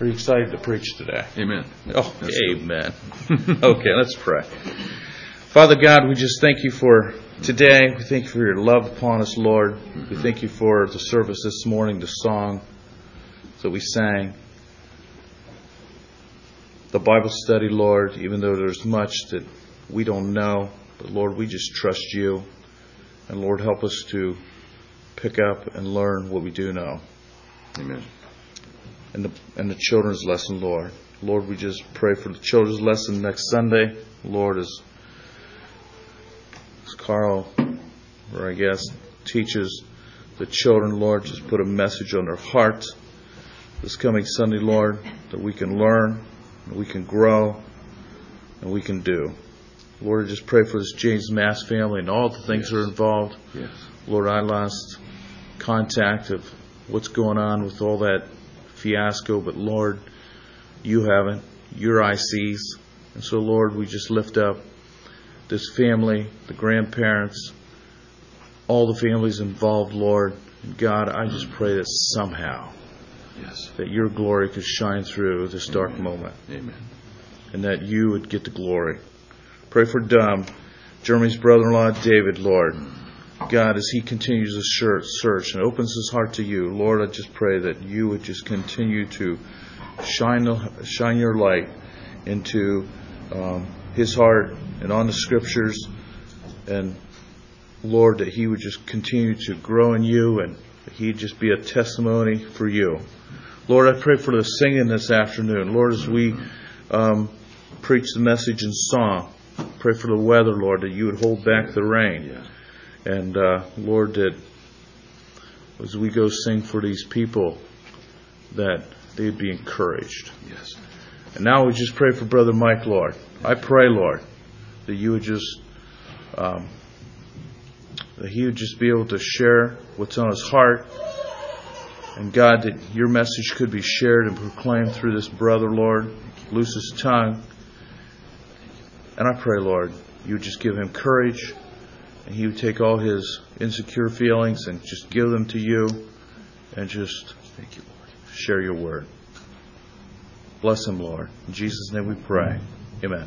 Are you excited to preach today? Amen. Oh, amen. okay, let's pray. Father God, we just thank you for today. We thank you for your love upon us, Lord. We mm-hmm. thank you for the service this morning, the song that we sang, the Bible study, Lord, even though there's much that we don't know. But Lord, we just trust you. And Lord, help us to pick up and learn what we do know. Amen. And the, and the children's lesson, Lord. Lord, we just pray for the children's lesson next Sunday. Lord, as, as Carl, or I guess, teaches the children, Lord, just put a message on their heart this coming Sunday, Lord, that we can learn, and we can grow, and we can do. Lord, I just pray for this James Mass family and all the things Yes. that are involved. Yes. Lord, I lost contact of what's going on with all that fiasco, but Lord, you haven't. Your eye sees. And so, Lord, we just lift up this family, the grandparents, all the families involved, Lord. And God, I just pray that somehow Yes. that your glory could shine through this dark Amen. moment Amen. and that you would get the glory. Pray for Dum, Jeremy's brother-in-law, David, Lord. God, as he continues his search and opens his heart to you, Lord, I just pray that you would just continue to shine shine your light into um, his heart and on the scriptures, and Lord, that he would just continue to grow in you and he'd just be a testimony for you. Lord, I pray for the singing this afternoon. Lord, as we um, preach the message in song, pray for the weather, Lord, that you would hold back the rain. Yeah. And uh, Lord, that as we go sing for these people, that they'd be encouraged. Yes. And now we just pray for Brother Mike, Lord. I pray, Lord, that you would just, um, that he would just be able to share what's on his heart. And God, that your message could be shared and proclaimed through this brother, Lord. Loose his tongue. And I pray, Lord, you would just give him courage and he would take all his insecure feelings and just give them to you and just Thank you, Lord. share your word. Bless him, Lord. In Jesus' name we pray. Amen.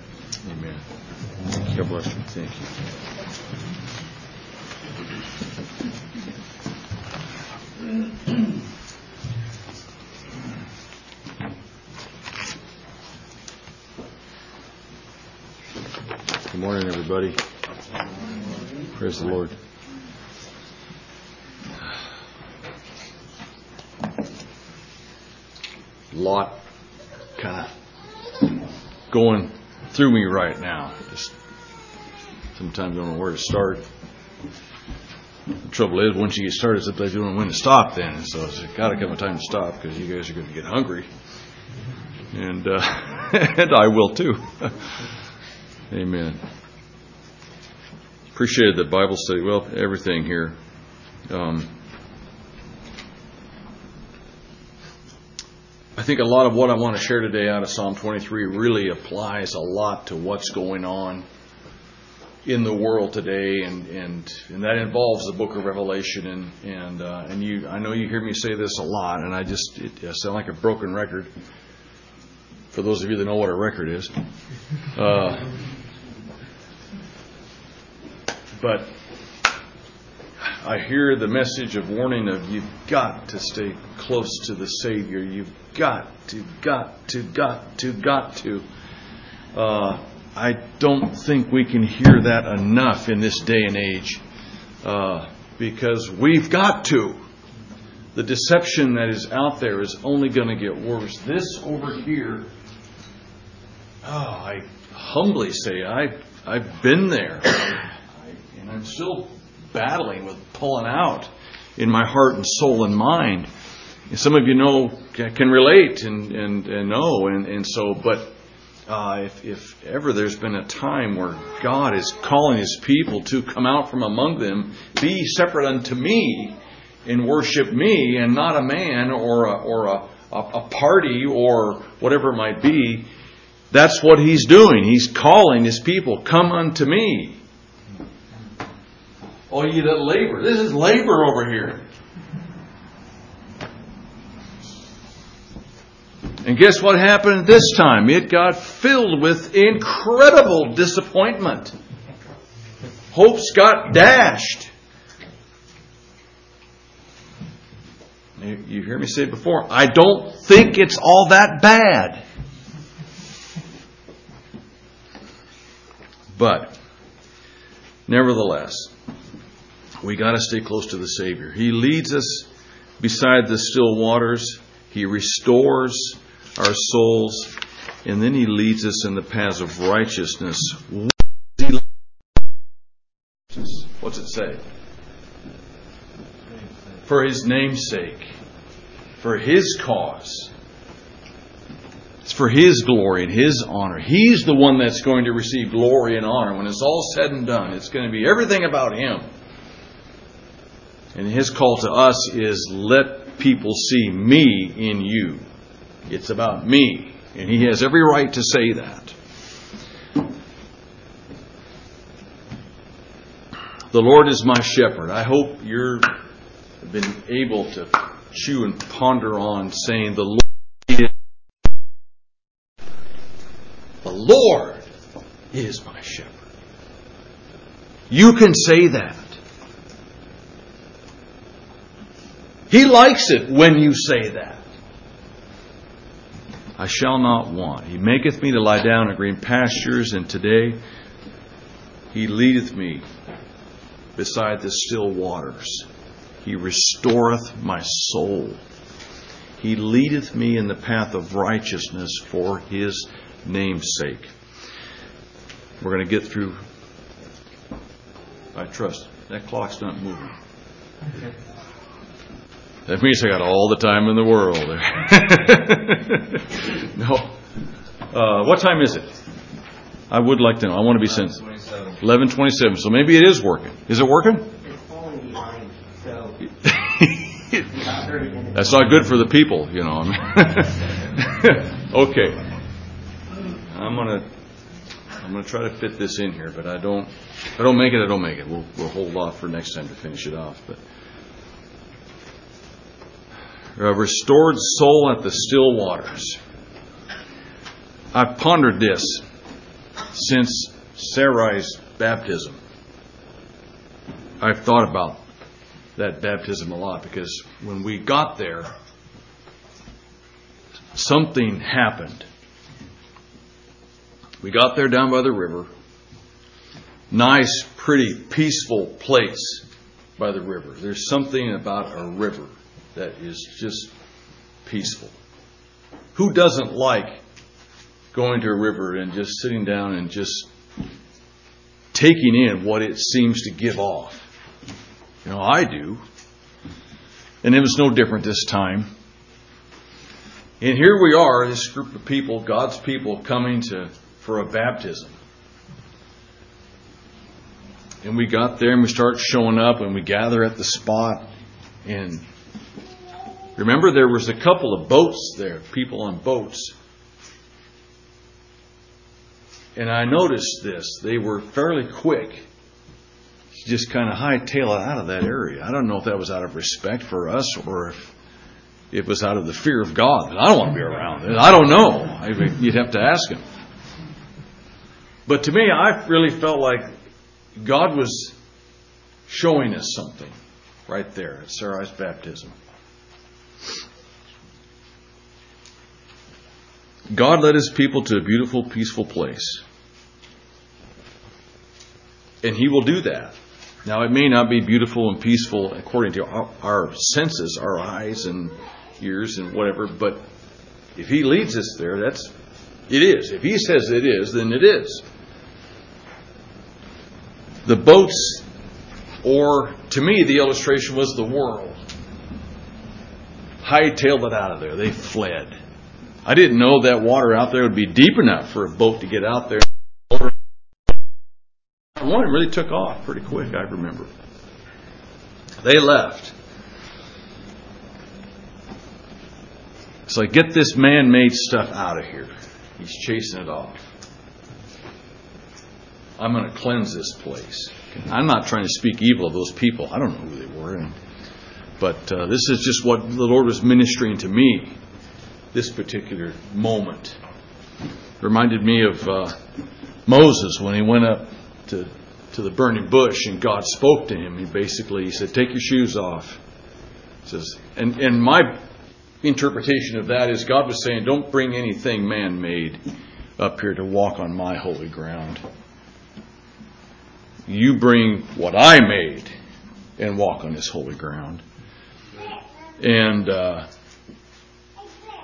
Amen. God bless you. Thank you. Good morning, everybody. Praise the Lord. Lot kind of going through me right now. Just sometimes I don't know where to start. The trouble is, once you get started, sometimes you don't know when to stop. Then, so it's got to come a time to stop because you guys are going to get hungry, and uh, and I will too. Amen. Appreciated the Bible study. Well, everything here. Um, I think a lot of what I want to share today out of Psalm 23 really applies a lot to what's going on in the world today, and and, and that involves the Book of Revelation. And and uh, and you, I know you hear me say this a lot, and I just it, I sound like a broken record. For those of you that know what a record is, uh, but I hear the message of warning of you've got to stay close to the Savior. You've got to, got to, got to, got to. Uh, I don't think we can hear that enough in this day and age uh, because we've got to. The deception that is out there is only going to get worse. This over here, oh, I humbly say I, I've been there. I'm still battling with pulling out in my heart and soul and mind. Some of you know can relate and and, and know and, and so but uh, if, if ever there's been a time where God is calling His people to come out from among them, be separate unto me, and worship me, and not a man or a, or a, a party or whatever it might be, that's what He's doing. He's calling His people, come unto me. Oh, you that labor. This is labor over here. And guess what happened this time? It got filled with incredible disappointment. Hopes got dashed. You hear me say before. I don't think it's all that bad. But, nevertheless, we got to stay close to the Savior. He leads us beside the still waters, He restores our souls, and then He leads us in the paths of righteousness. What's it say? For His name's sake, for His cause. It's for His glory and His honor. He's the one that's going to receive glory and honor. When it's all said and done, it's going to be everything about Him. And His call to us is let people see me in you. It's about me. And He has every right to say that. The Lord is my shepherd. I hope you've been able to chew and ponder on saying, The Lord is, the Lord is my shepherd. You can say that. He likes it when you say that. I shall not want. He maketh me to lie down in green pastures, and today he leadeth me beside the still waters. He restoreth my soul. He leadeth me in the path of righteousness for his name's sake. We're going to get through. I trust. That clock's not moving. That means I got all the time in the world. no. Uh, what time is it? I would like to know. I want to be sensitive. 11:27. So maybe it is working. Is it working? That's not good for the people, you know. okay. I'm gonna I'm gonna try to fit this in here, but I don't. If I don't make it, I don't make it. We'll we'll hold off for next time to finish it off. But a restored soul at the still waters. I've pondered this since Sarai's baptism. I've thought about that baptism a lot because when we got there, something happened. We got there down by the river. Nice, pretty, peaceful place by the river. There's something about a river that is just peaceful. Who doesn't like going to a river and just sitting down and just taking in what it seems to give off? You know, I do. And it was no different this time. And here we are, this group of people, God's people, coming to for a baptism. And we got there and we start showing up and we gather at the spot. And remember, there was a couple of boats there, people on boats. And I noticed this. They were fairly quick to just kind of hightail it out of that area. I don't know if that was out of respect for us or if it was out of the fear of God. I don't want to be around it. I don't know. You'd have to ask him. But to me, I really felt like God was showing us something right there at Sarai's baptism. God led his people to a beautiful, peaceful place. And he will do that. Now, it may not be beautiful and peaceful according to our, senses, our eyes and ears and whatever, but if he leads us there, that's it is. If he says it is, then it is. The boats, or to me, the illustration was the world, hightailed it out of there. They fled. I didn't know that water out there would be deep enough for a boat to get out there. One really took off pretty quick, I remember. They left. It's like, get this man made stuff out of here. He's chasing it off. I'm going to cleanse this place. I'm not trying to speak evil of those people. I don't know who they were. And, but uh, this is just what the Lord was ministering to me. this particular moment. Reminded me of uh, Moses when he went up to, to the burning bush and God spoke to him. He basically he said, Take your shoes off. He says, and, and my interpretation of that is God was saying, Don't bring anything man made up here to walk on my holy ground. You bring what I made and walk on this holy ground. And uh,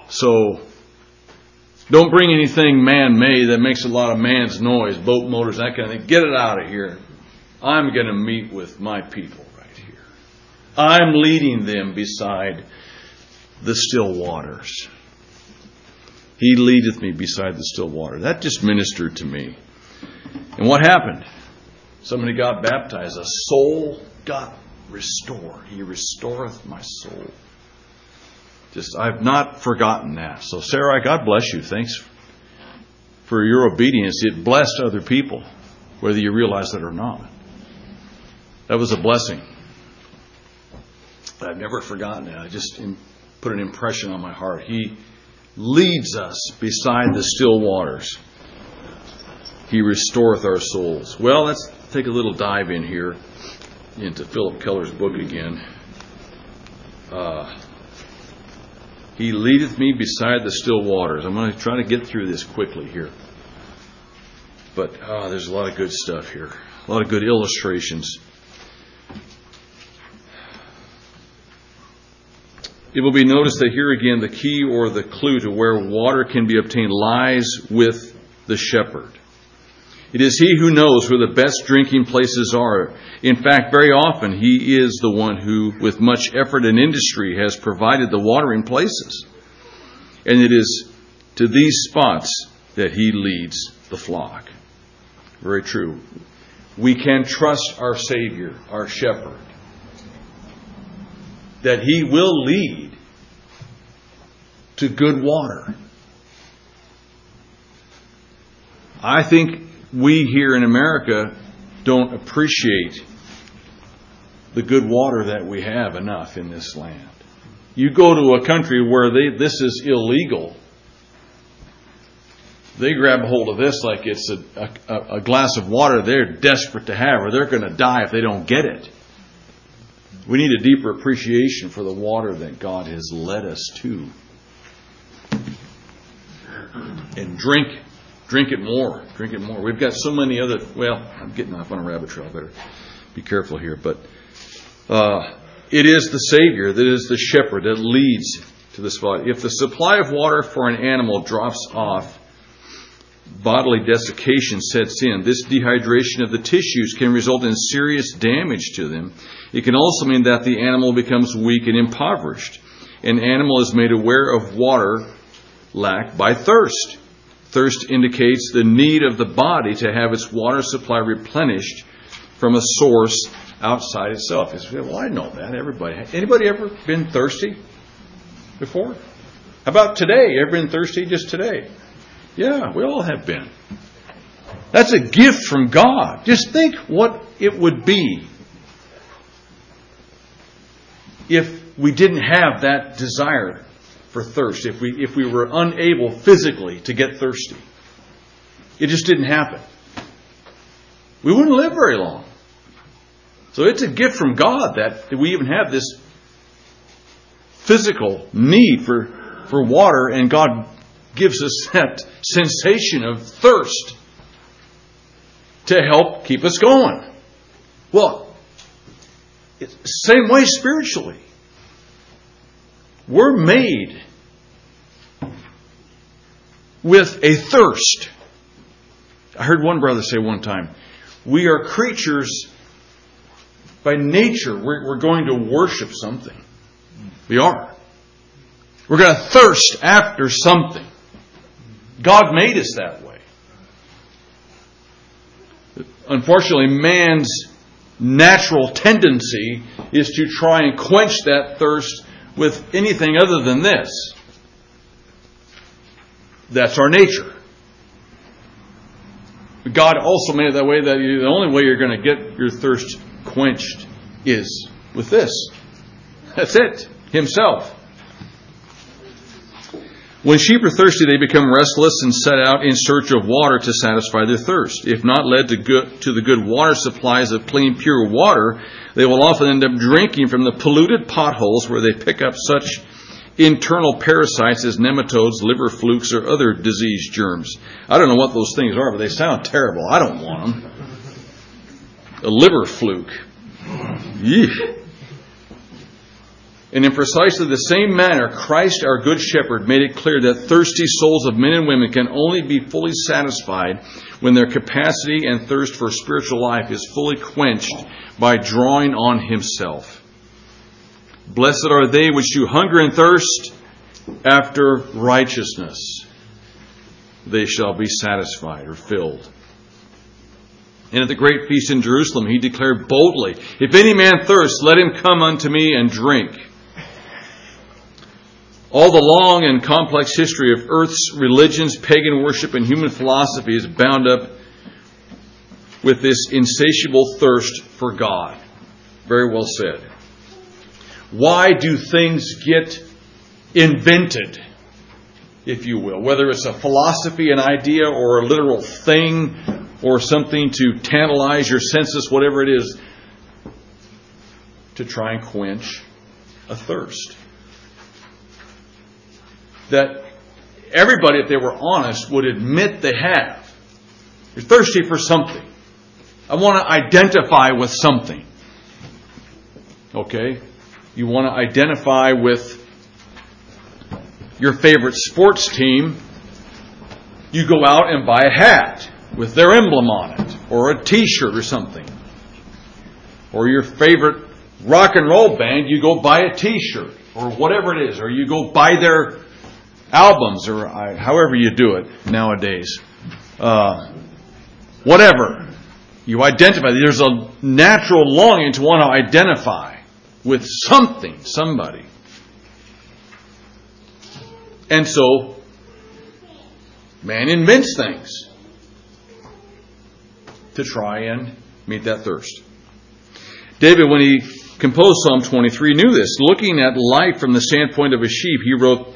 so, don't bring anything man made that makes a lot of man's noise, boat motors, that kind of thing. Get it out of here. I'm going to meet with my people right here. I'm leading them beside the still waters. He leadeth me beside the still water. That just ministered to me. And what happened? Somebody got baptized. A soul got restored. He restoreth my soul. Just, I've not forgotten that. So, Sarah, God bless you. Thanks for your obedience. It blessed other people, whether you realize it or not. That was a blessing. I've never forgotten it. I just put an impression on my heart. He leads us beside the still waters. He restoreth our souls. Well, let's take a little dive in here into Phillip Keller's book again. Uh, he leadeth me beside the still waters. I'm going to try to get through this quickly here. But oh, there's a lot of good stuff here, a lot of good illustrations. It will be noticed that here again the key or the clue to where water can be obtained lies with the shepherd. It is he who knows where the best drinking places are. In fact, very often he is the one who, with much effort and industry, has provided the watering places. And it is to these spots that he leads the flock. Very true. We can trust our Savior, our shepherd, that he will lead to good water. I think we here in America don't appreciate the good water that we have enough in this land. You go to a country where they, this is illegal. They grab a hold of this like it's a, a, a glass of water they're desperate to have, or they're going to die if they don't get it. We need a deeper appreciation for the water that God has led us to. And drink Drink it more. Drink it more. We've got so many other. Well, I'm getting off on a rabbit trail. Better be careful here. But uh, it is the Savior that is the shepherd that leads to the spot. If the supply of water for an animal drops off, bodily desiccation sets in. This dehydration of the tissues can result in serious damage to them. It can also mean that the animal becomes weak and impoverished. An animal is made aware of water lack by thirst. Thirst indicates the need of the body to have its water supply replenished from a source outside itself. It's, well, I know that. Everybody. Anybody ever been thirsty before? How about today? Ever been thirsty just today? Yeah, we all have been. That's a gift from God. Just think what it would be if we didn't have that desire for thirst if we, if we were unable physically to get thirsty. It just didn't happen. We wouldn't live very long. So it's a gift from God that, we even have this physical need for, for water, and God gives us that sensation of thirst to help keep us going. Well, it's same way spiritually. We're made with a thirst. I heard one brother say one time, we are creatures by nature. We're, we're going to worship something. We are. We're going to thirst after something. God made us that way. Unfortunately, man's natural tendency is to try and quench that thirst with anything other than this. That's our nature. God also made it that way that the only way you're going to get your thirst quenched is with this. That's it. Himself. When sheep are thirsty, they become restless and set out in search of water to satisfy their thirst. If not led to, good, to the good water supplies of clean, pure water, they will often end up drinking from the polluted potholes where they pick up such internal parasites as nematodes, liver flukes, or other disease germs. I don't know what those things are, but they sound terrible. I don't want them. A liver fluke. Yeesh. And in precisely the same manner, Christ, our Good Shepherd, made it clear that thirsty souls of men and women can only be fully satisfied when their capacity and thirst for spiritual life is fully quenched by drawing on Himself. Blessed are they which do hunger and thirst after righteousness. They shall be satisfied or filled. And at the great feast in Jerusalem, he declared boldly, If any man thirst, let him come unto me and drink. All the long and complex history of Earth's religions, pagan worship, and human philosophy is bound up with this insatiable thirst for God. Very well said. Why do things get invented, if you will? Whether it's a philosophy, an idea, or a literal thing, or something to tantalize your senses, whatever it is, to try and quench a thirst that everybody, if they were honest, would admit they have. You're thirsty for something. I want to identify with something. Okay? You want to identify with your favorite sports team. You go out and buy a hat with their emblem on it, or a t shirt or something. Or your favorite rock and roll band, you go buy a t shirt, or whatever it is, or you go buy their albums or however you do it nowadays. Uh, whatever. You identify. There's a natural longing to want to identify with something, somebody. And so, man invents things to try and meet that thirst. David, when he composed Psalm 23, knew this. Looking at life from the standpoint of a sheep, he wrote,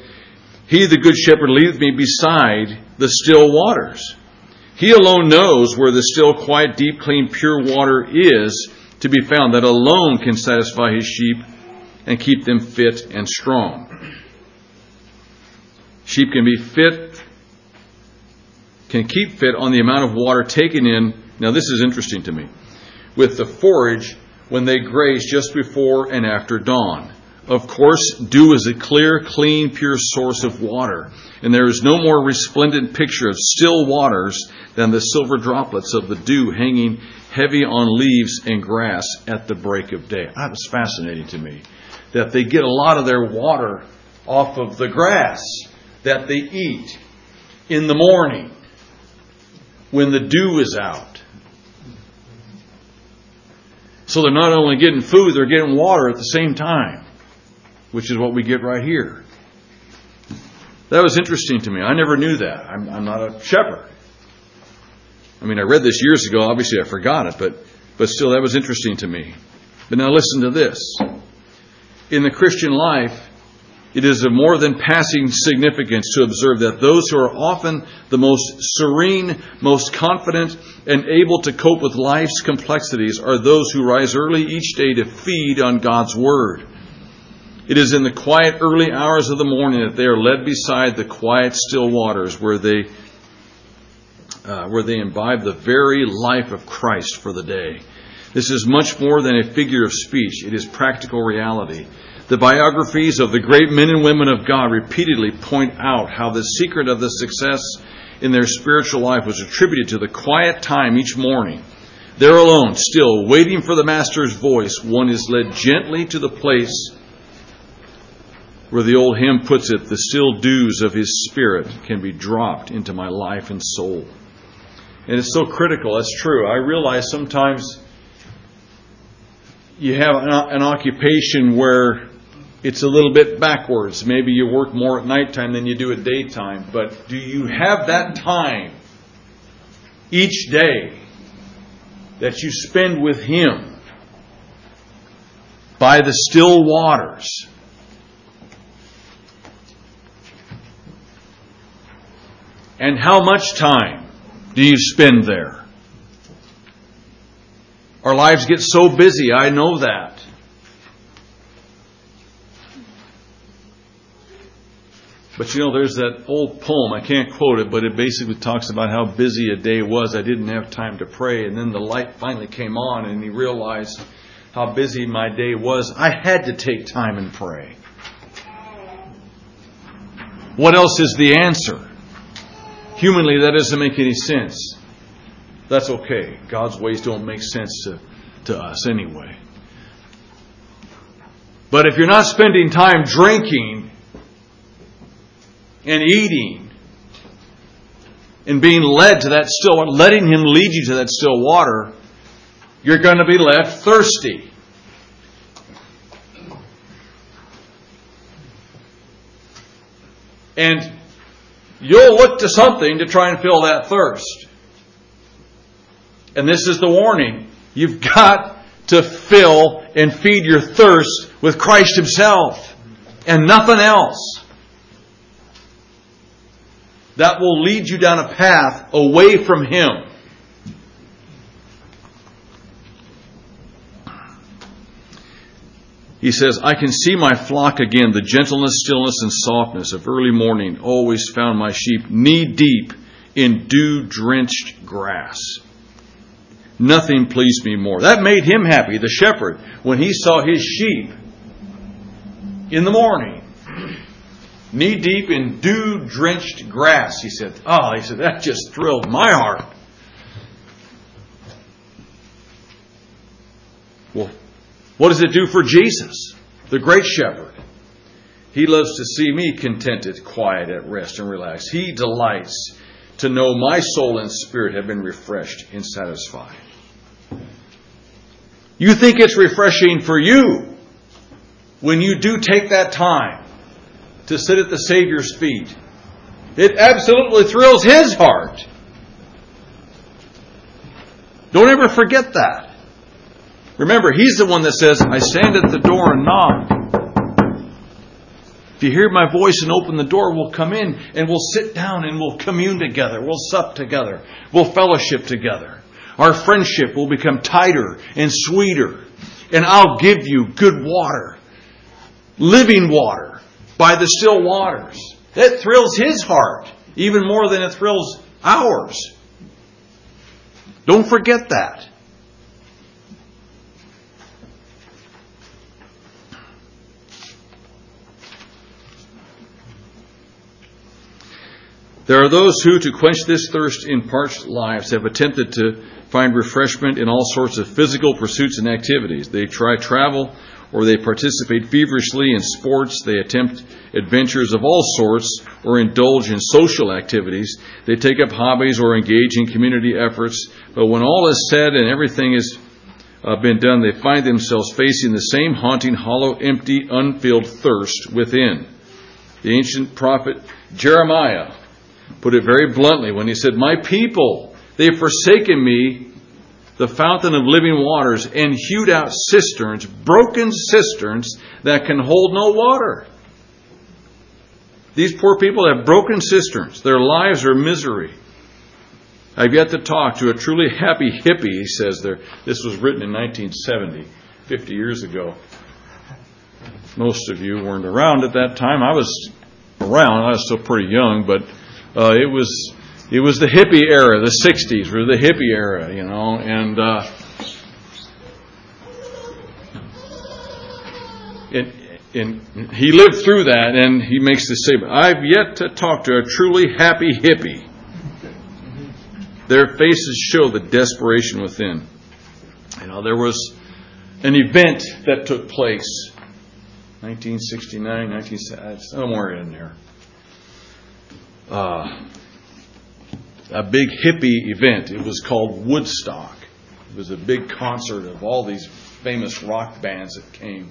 he, the Good Shepherd, leadeth me beside the still waters. He alone knows where the still, quiet, deep, clean, pure water is to be found, that alone can satisfy his sheep and keep them fit and strong. Sheep can be fit, can keep fit on the amount of water taken in. Now, this is interesting to me. With the forage when they graze just before and after dawn. Of course, dew is a clear, clean, pure source of water, and there is no more resplendent picture of still waters than the silver droplets of the dew hanging heavy on leaves and grass at the break of day. That was fascinating to me. That they get a lot of their water off of the grass that they eat in the morning when the dew is out. So they're not only getting food, they're getting water at the same time which is what we get right here. That was interesting to me. I never knew that. I'm, I'm not a shepherd. I mean, I read this years ago. Obviously, I forgot it, but, but still, that was interesting to me. But now listen to this. In the Christian life, it is of more than passing significance to observe that those who are often the most serene, most confident, and able to cope with life's complexities are those who rise early each day to feed on God's Word. It is in the quiet early hours of the morning that they are led beside the quiet still waters where they uh, where they imbibe the very life of Christ for the day. This is much more than a figure of speech. It is practical reality. The biographies of the great men and women of God repeatedly point out how the secret of the success in their spiritual life was attributed to the quiet time each morning. There alone, still waiting for the Master's voice, one is led gently to the place where the old hymn puts it, the still dews of His Spirit can be dropped into my life and soul. And it's so critical. That's true. I realize sometimes you have an, an occupation where it's a little bit backwards. Maybe you work more at nighttime than you do at daytime. But do you have that time each day that you spend with Him by the still waters? And how much time do you spend there? Our lives get so busy, I know that. But you know, there's that old poem, I can't quote it, but it basically talks about how busy a day was. I didn't have time to pray. And then the light finally came on, and he realized how busy my day was. I had to take time and pray. What else is the answer? Humanly, that doesn't make any sense. That's okay. God's ways don't make sense to, to us anyway. But if you're not spending time drinking and eating and being led to that still, water, letting Him lead you to that still water, you're going to be left thirsty. And you'll look to something to try and fill that thirst. And this is the warning. You've got to fill and feed your thirst with Christ Himself and nothing else. That will lead you down a path away from Him. He says, I can see my flock again. The gentleness, stillness, and softness of early morning always found my sheep knee deep in dew drenched grass. Nothing pleased me more. That made him happy, the shepherd, when he saw his sheep in the morning, knee deep in dew drenched grass. He said, Oh, he said, that just thrilled my heart. Well, what does it do for Jesus, the great shepherd? He loves to see me contented, quiet, at rest, and relaxed. He delights to know my soul and spirit have been refreshed and satisfied. You think it's refreshing for you when you do take that time to sit at the Savior's feet. It absolutely thrills His heart. Don't ever forget that. Remember, He's the one that says, I stand at the door and knock. If you hear my voice and open the door, we'll come in and we'll sit down and we'll commune together. We'll sup together. We'll fellowship together. Our friendship will become tighter and sweeter. And I'll give you good water, living water by the still waters. That thrills his heart even more than it thrills ours. Don't forget that. There are those who, to quench this thirst in parched lives, have attempted to find refreshment in all sorts of physical pursuits and activities. They try travel or they participate feverishly in sports. They attempt adventures of all sorts or indulge in social activities. They take up hobbies or engage in community efforts. But when all is said and everything has uh, been done, they find themselves facing the same haunting, hollow, empty, unfilled thirst within. The ancient prophet Jeremiah put it very bluntly when he said, My people, they have forsaken me, the fountain of living waters, and hewed out cisterns, broken cisterns that can hold no water. These poor people have broken cisterns. Their lives are misery. I've yet to talk to a truly happy hippie, he says there. This was written in 1970, 50 years ago. Most of you weren't around at that time. I was around. I was still pretty young, but uh, it was it was the hippie era, the '60s were the hippie era, you know, and uh, it, and he lived through that, and he makes this statement: "I've yet to talk to a truly happy hippie. Their faces show the desperation within. You know, there was an event that took place, 1969, 1970, somewhere in there." Uh, a big hippie event. It was called Woodstock. It was a big concert of all these famous rock bands that came.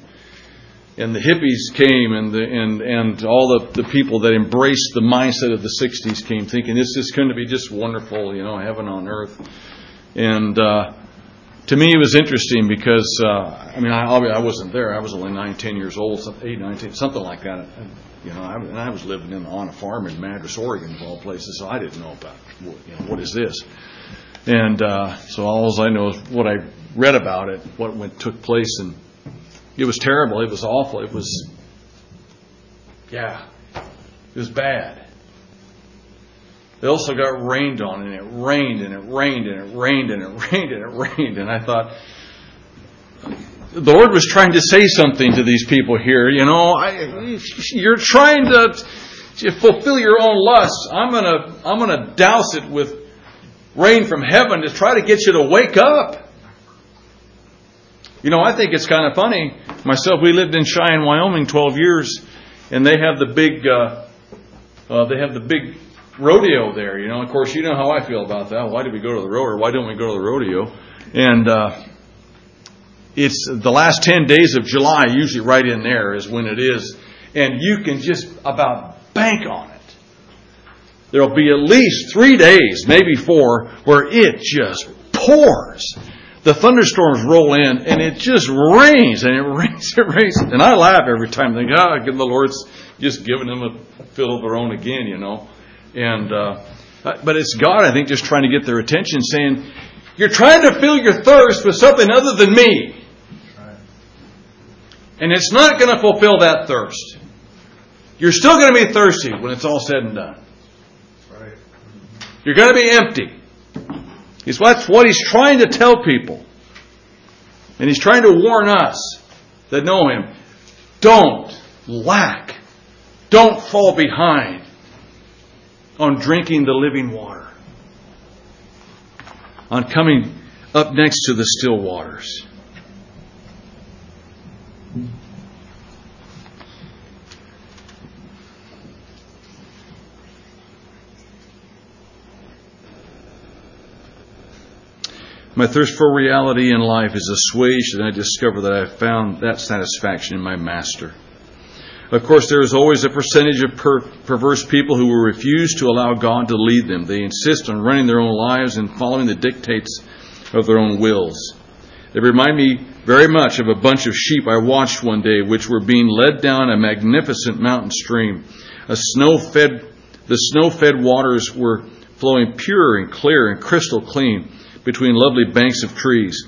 And the hippies came, and the, and and all the, the people that embraced the mindset of the '60s came, thinking this is going to be just wonderful, you know, heaven on earth. And uh, to me, it was interesting because uh, I mean, I, I wasn't there. I was only nine, ten years old, eight, nine, ten, something like that. You know, I, and I was living in, on a farm in Madras, Oregon, of all places, so I didn't know about what, you know, what is this. And uh, so all I know is what I read about it, what went, took place, and it was terrible. It was awful. It was, yeah, it was bad. They also got rained on, and it rained, and it rained, and it rained, and it rained, and it rained. And I thought, the Lord was trying to say something to these people here. You know, I, you're trying to, fulfill your own lusts. I'm gonna, I'm gonna douse it with rain from heaven to try to get you to wake up. You know, I think it's kind of funny. Myself, we lived in Cheyenne, Wyoming, 12 years, and they have the big, uh, uh, they have the big rodeo there. You know, of course, you know how I feel about that. Why do we go to the rodeo? Why don't we go to the rodeo? And uh, it's the last 10 days of July, usually right in there is when it is, and you can just about bank on it. There'll be at least three days, maybe four, where it just pours. The thunderstorms roll in and it just rains and it rains, it rains. And I laugh every time, think, ah, oh, the Lord's just giving them a fill of their own again, you know. And, uh, but it's God, I think, just trying to get their attention, saying, You're trying to fill your thirst with something other than me. And it's not going to fulfill that thirst. You're still going to be thirsty when it's all said and done. You're going to be empty. He's, that's what he's trying to tell people. And he's trying to warn us that know him. Don't lack. Don't fall behind on drinking the living water. On coming up next to the still waters. My thirst for reality in life is assuaged, and I discover that I have found that satisfaction in my Master. Of course, there is always a percentage of per- perverse people who will refuse to allow God to lead them. They insist on running their own lives and following the dictates of their own wills. They remind me very much of a bunch of sheep I watched one day, which were being led down a magnificent mountain stream. A snow-fed, the snow-fed waters were flowing pure and clear and crystal clean between lovely banks of trees.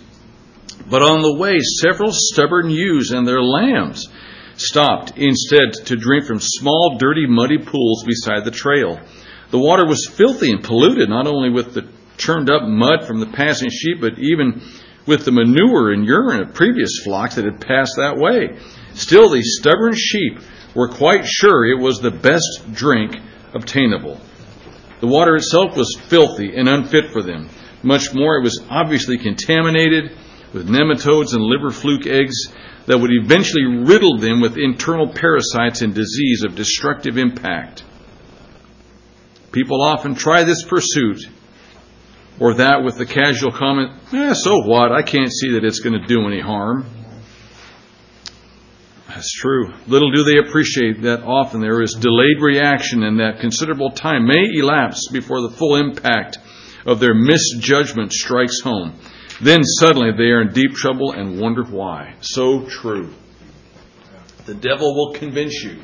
But on the way, several stubborn ewes and their lambs stopped instead to drink from small, dirty, muddy pools beside the trail. The water was filthy and polluted, not only with the churned up mud from the passing sheep, but even with the manure and urine of previous flocks that had passed that way. Still, these stubborn sheep were quite sure it was the best drink obtainable. The water itself was filthy and unfit for them. Much more, it was obviously contaminated with nematodes and liver fluke eggs that would eventually riddle them with internal parasites and disease of destructive impact. People often try this pursuit or that with the casual comment, eh, so what? I can't see that it's going to do any harm. That's true. Little do they appreciate that often there is delayed reaction and that considerable time may elapse before the full impact of their misjudgment strikes home. Then suddenly they are in deep trouble and wonder why. So true. The devil will convince you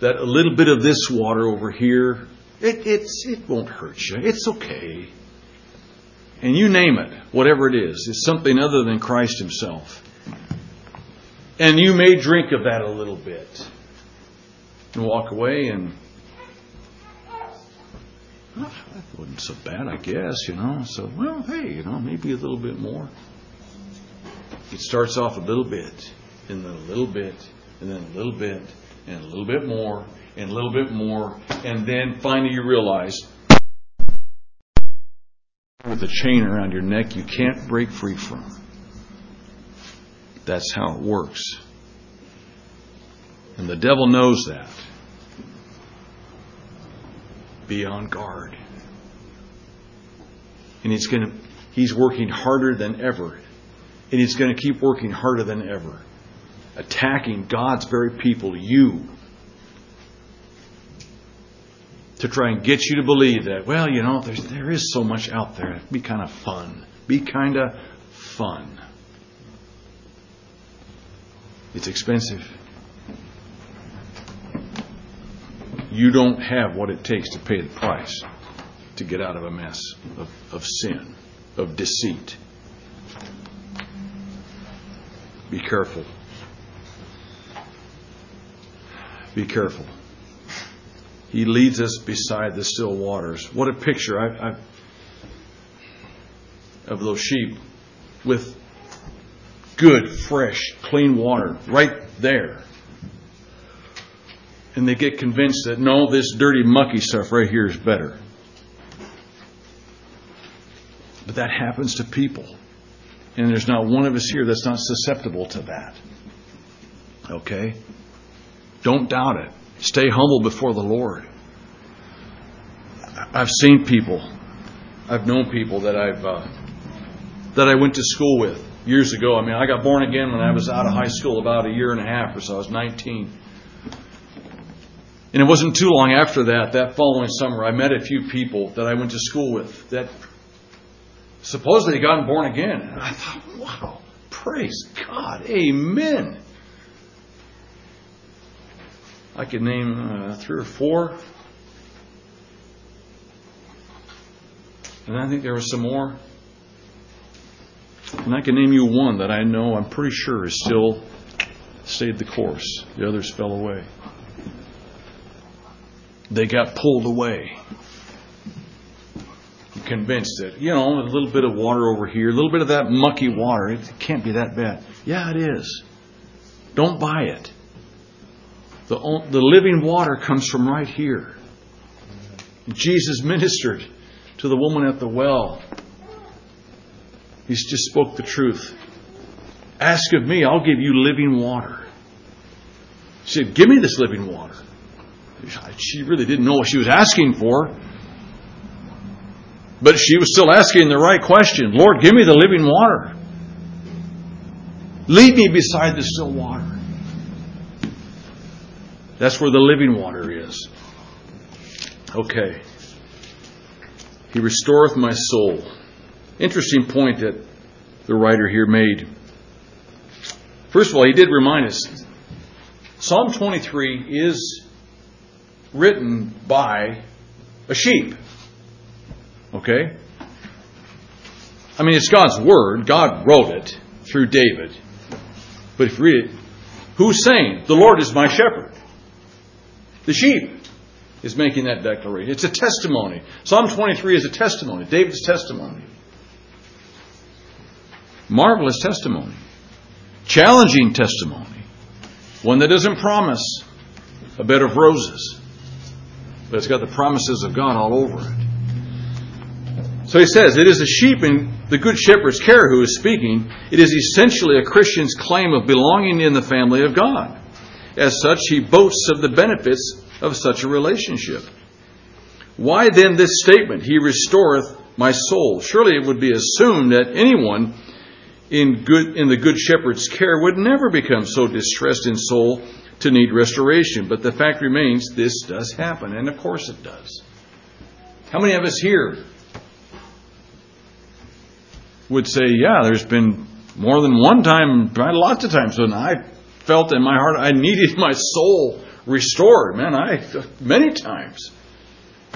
that a little bit of this water over here, it, it won't hurt you. It's okay. And you name it, whatever it is, it's something other than Christ Himself. And you may drink of that a little bit and walk away and that wasn't so bad, I guess, you know. So, well, hey, you know, maybe a little bit more. It starts off a little bit, and then a little bit, and then a little bit, and a little bit more, and a little bit more, and then finally you realize with a chain around your neck you can't break free from. That's how it works. And the devil knows that be on guard. And he's going to, he's working harder than ever. And he's going to keep working harder than ever. Attacking God's very people, you. To try and get you to believe that, well, you know, there's, there is so much out there. It'd Be kind of fun. Be kind of fun. It's expensive. You don't have what it takes to pay the price to get out of a mess of, of sin, of deceit. Be careful. Be careful. He leads us beside the still waters. What a picture I, I, of those sheep with good, fresh, clean water right there. And they get convinced that no, this dirty, mucky stuff right here is better. But that happens to people. And there's not one of us here that's not susceptible to that. Okay? Don't doubt it. Stay humble before the Lord. I've seen people, I've known people that I've uh, that I went to school with years ago. I mean, I got born again when I was out of high school about a year and a half or so. I was 19. And it wasn't too long after that, that following summer, I met a few people that I went to school with that supposedly had gotten born again. And I thought, wow, praise God, amen. I could name uh, three or four. And I think there were some more. And I can name you one that I know I'm pretty sure is still stayed the course. The others fell away. They got pulled away. Convinced that, you know, a little bit of water over here, a little bit of that mucky water, it can't be that bad. Yeah, it is. Don't buy it. The, the living water comes from right here. Jesus ministered to the woman at the well. He just spoke the truth. Ask of me, I'll give you living water. She said, Give me this living water. She really didn't know what she was asking for. But she was still asking the right question Lord, give me the living water. Lead me beside the still water. That's where the living water is. Okay. He restoreth my soul. Interesting point that the writer here made. First of all, he did remind us Psalm 23 is written by a sheep. Okay? I mean, it's God's Word. God wrote it through David. But if you read it, who's saying, The Lord is my shepherd? The sheep is making that declaration. It's a testimony. Psalm 23 is a testimony, David's testimony. Marvelous testimony. Challenging testimony. One that doesn't promise a bed of roses, but it's got the promises of God all over it. So he says, It is the sheep in the good shepherd's care who is speaking. It is essentially a Christian's claim of belonging in the family of God. As such, he boasts of the benefits of such a relationship. Why then this statement, He restoreth my soul? Surely it would be assumed that anyone in, good, in the Good Shepherd's care would never become so distressed in soul to need restoration. But the fact remains, this does happen, and of course it does. How many of us here would say, yeah, there's been more than one time, lots of times when I felt in my heart I needed my soul restored. Man, I, many times.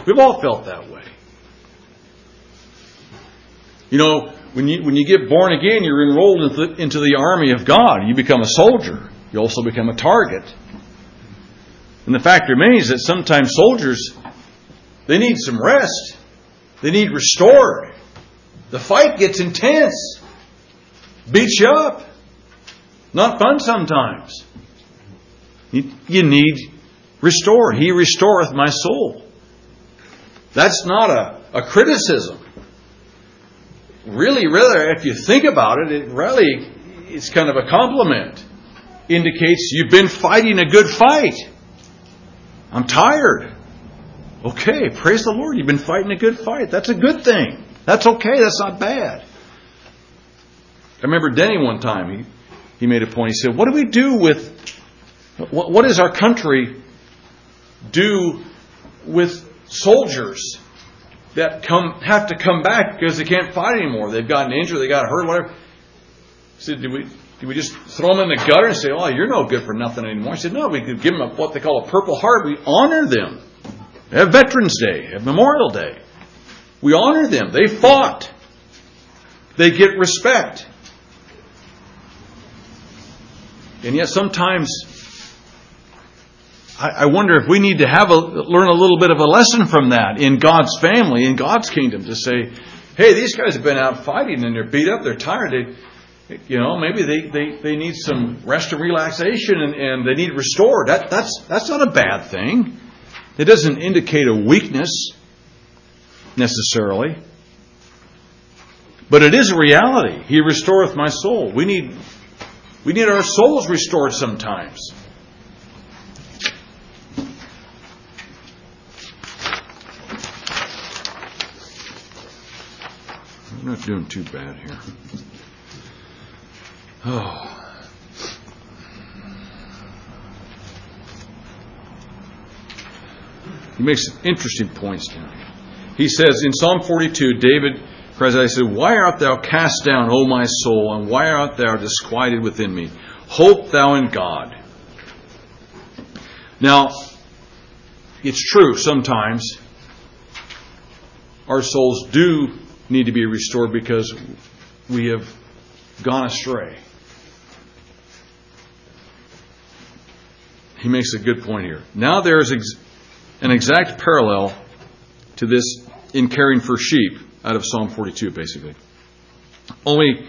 We've all felt that way. You know, when you, when you get born again, you're enrolled into the, into the army of God. You become a soldier. You also become a target. And the fact remains that sometimes soldiers, they need some rest. They need restored. The fight gets intense. Beats you up. Not fun sometimes. You, need restore. He restoreth my soul. That's not a, a criticism really, rather, if you think about it, it really it's kind of a compliment. Indicates you've been fighting a good fight. I'm tired. Okay, praise the Lord. You've been fighting a good fight. That's a good thing. That's okay. That's not bad. I remember Denny one time. He he made a point. He said, "What do we do with what, what does our country do with soldiers that come have to come back because they can't fight anymore. They've gotten injured, they got hurt, whatever. He said, "Did we did we just throw them in the gutter and say, oh, you're no good for nothing anymore?" He said, "No, we could give them a, what they call a Purple Heart. We honor them. We have Veterans Day, have Memorial Day. We honor them. They fought. They get respect." And yet sometimes I, I wonder if we need to have a, learn a little bit of a lesson from that in God's family, in God's kingdom, to say, hey, these guys have been out fighting and they're beat up, they're tired, they, you know, maybe they, they, they need some rest and relaxation and, and they need restored. That, that's, that's not a bad thing. It doesn't indicate a weakness necessarily. But it is a reality. He restoreth my soul. We need, we need our souls restored sometimes. I'm not doing too bad here. Oh. He makes some interesting points down here. He says in Psalm 42, David cries out, said, Why art thou cast down, O my soul, and why art thou disquieted within me? Hope thou in God. Now, it's true sometimes our souls do need to be restored because we have gone astray. He makes a good point here. Now there is ex- an exact parallel to this in caring for sheep out of Psalm 42, basically. Only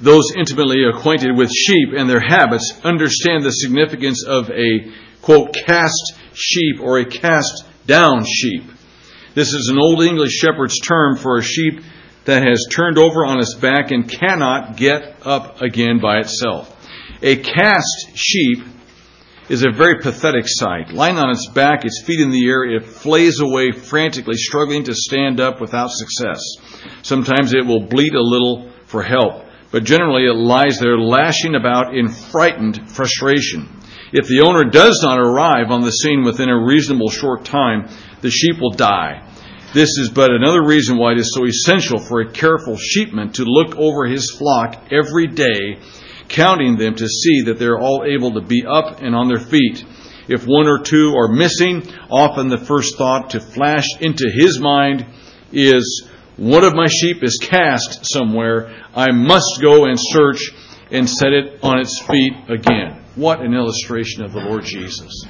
those intimately acquainted with sheep and their habits understand the significance of a, quote, cast sheep or a cast down sheep. This is an Old English shepherd's term for a sheep that has turned over on its back and cannot get up again by itself. A cast sheep is a very pathetic sight. Lying on its back, its feet in the air, it flays away frantically, struggling to stand up without success. Sometimes it will bleat a little for help, but generally it lies there lashing about in frightened frustration. If the owner does not arrive on the scene within a reasonable short time, the sheep will die. This is but another reason why it is so essential for a careful sheepman to look over his flock every day, counting them to see that they're all able to be up and on their feet. If one or two are missing, often the first thought to flash into his mind is, one of my sheep is cast somewhere. I must go and search and set it on its feet again. What an illustration of the Lord Jesus.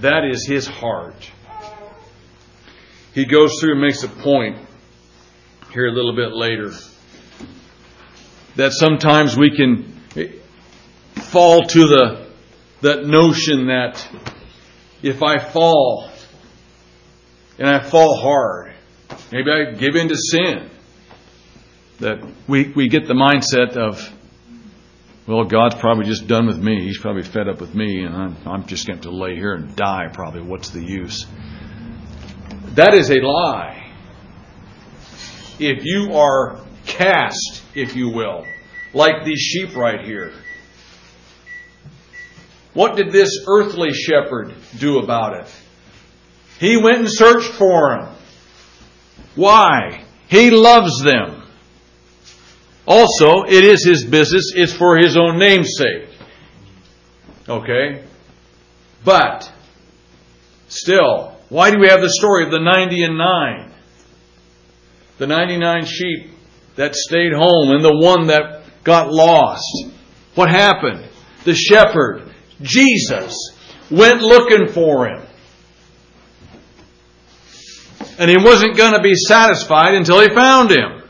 That is his heart. He goes through and makes a point here a little bit later that sometimes we can fall to the that notion that if I fall and I fall hard, maybe I give in to sin, that we, we get the mindset of, well, God's probably just done with me. He's probably fed up with me, and I'm, I'm just going to lay here and die, probably. What's the use? That is a lie. If you are cast, if you will, like these sheep right here, what did this earthly shepherd do about it? He went and searched for them. Why? He loves them. Also, it is his business, it's for his own name's sake. Okay? But, still, why do we have the story of the 90 and 9? The 99 sheep that stayed home and the one that got lost. What happened? The shepherd, Jesus, went looking for him. And he wasn't going to be satisfied until he found him.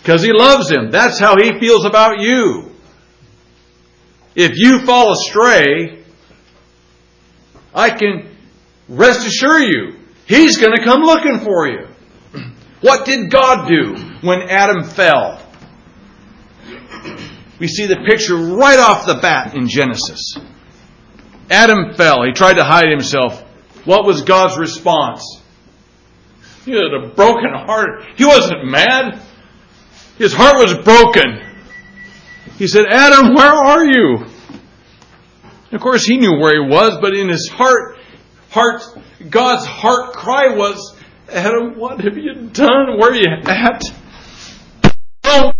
Because he loves him. That's how he feels about you. If you fall astray, I can rest assure you, he's going to come looking for you. What did God do when Adam fell? We see the picture right off the bat in Genesis. Adam fell. He tried to hide himself. What was God's response? He had a broken heart. He wasn't mad. His heart was broken. He said, Adam, where are you? Of course, he knew where he was, but in his heart, heart, God's heart cry was, Adam, what have you done? Where are you at? Don't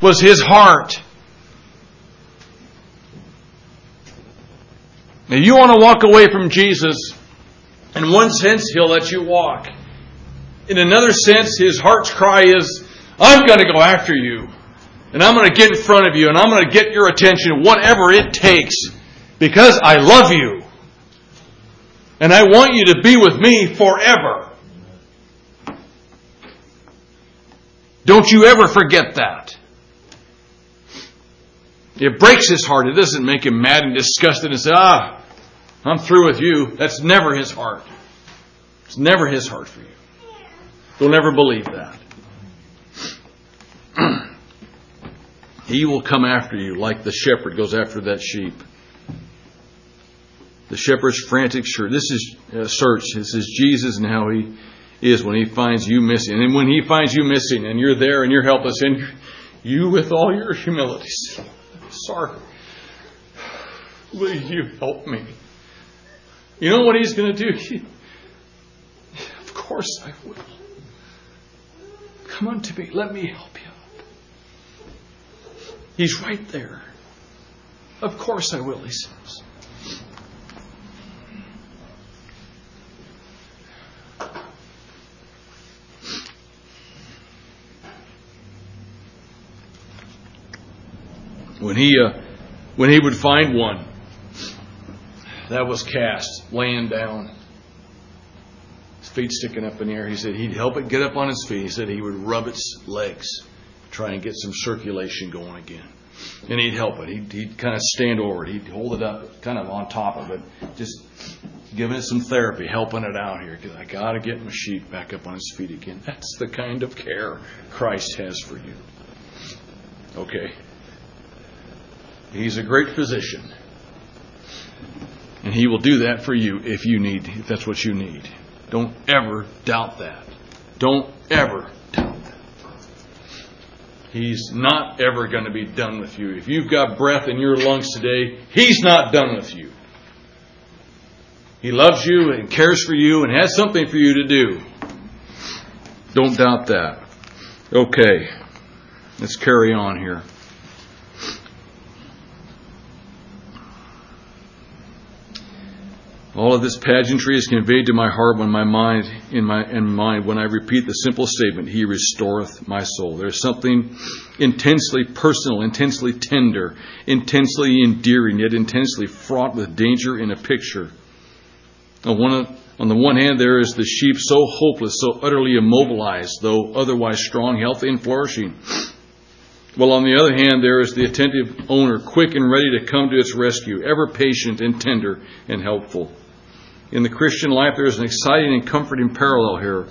was his heart. Now, you want to walk away from Jesus, in one sense, he'll let you walk. In another sense, his heart's cry is, I'm going to go after you. And I'm going to get in front of you and I'm going to get your attention, whatever it takes, because I love you. And I want you to be with me forever. Don't you ever forget that. It breaks his heart. It doesn't make him mad and disgusted and say, ah, I'm through with you. That's never his heart. It's never his heart for you. You'll never believe that. he will come after you like the shepherd goes after that sheep. The shepherd's frantic search. This is uh, search. This is Jesus and how he is when he finds you missing. And when he finds you missing and you're there and you're helpless and you with all your humility, sorry, will you help me? You know what he's going to do? of course I will. Come unto me. Let me help you. He's right there. Of course I will, he says. When he, uh, when he would find one that was cast, laying down, his feet sticking up in the air, he said he'd help it get up on its feet. He said he would rub its legs, try and get some circulation going again. And he'd help it. He'd, he'd kind of stand over it. He'd hold it up kind of on top of it, just giving it some therapy, helping it out here. Because I got to get my sheep back up on its feet again. That's the kind of care Christ has for you. Okay. He's a great physician. And he will do that for you if you need, if that's what you need. Don't ever doubt that. Don't ever doubt that. He's not ever going to be done with you. If you've got breath in your lungs today, He's not done with you. He loves you and cares for you and has something for you to do. Don't doubt that. Okay, let's carry on here. All of this pageantry is conveyed to my heart when my mind in my in mind when I repeat the simple statement, He restoreth my soul. There's something intensely personal, intensely tender, intensely endearing, yet intensely fraught with danger in a picture. On one, on the one hand, there is the sheep so hopeless, so utterly immobilized, though otherwise strong, healthy, and flourishing. While on the other hand, there is the attentive owner, quick and ready to come to its rescue, ever patient and tender and helpful in the Christian life, there is an exciting and comforting parallel here.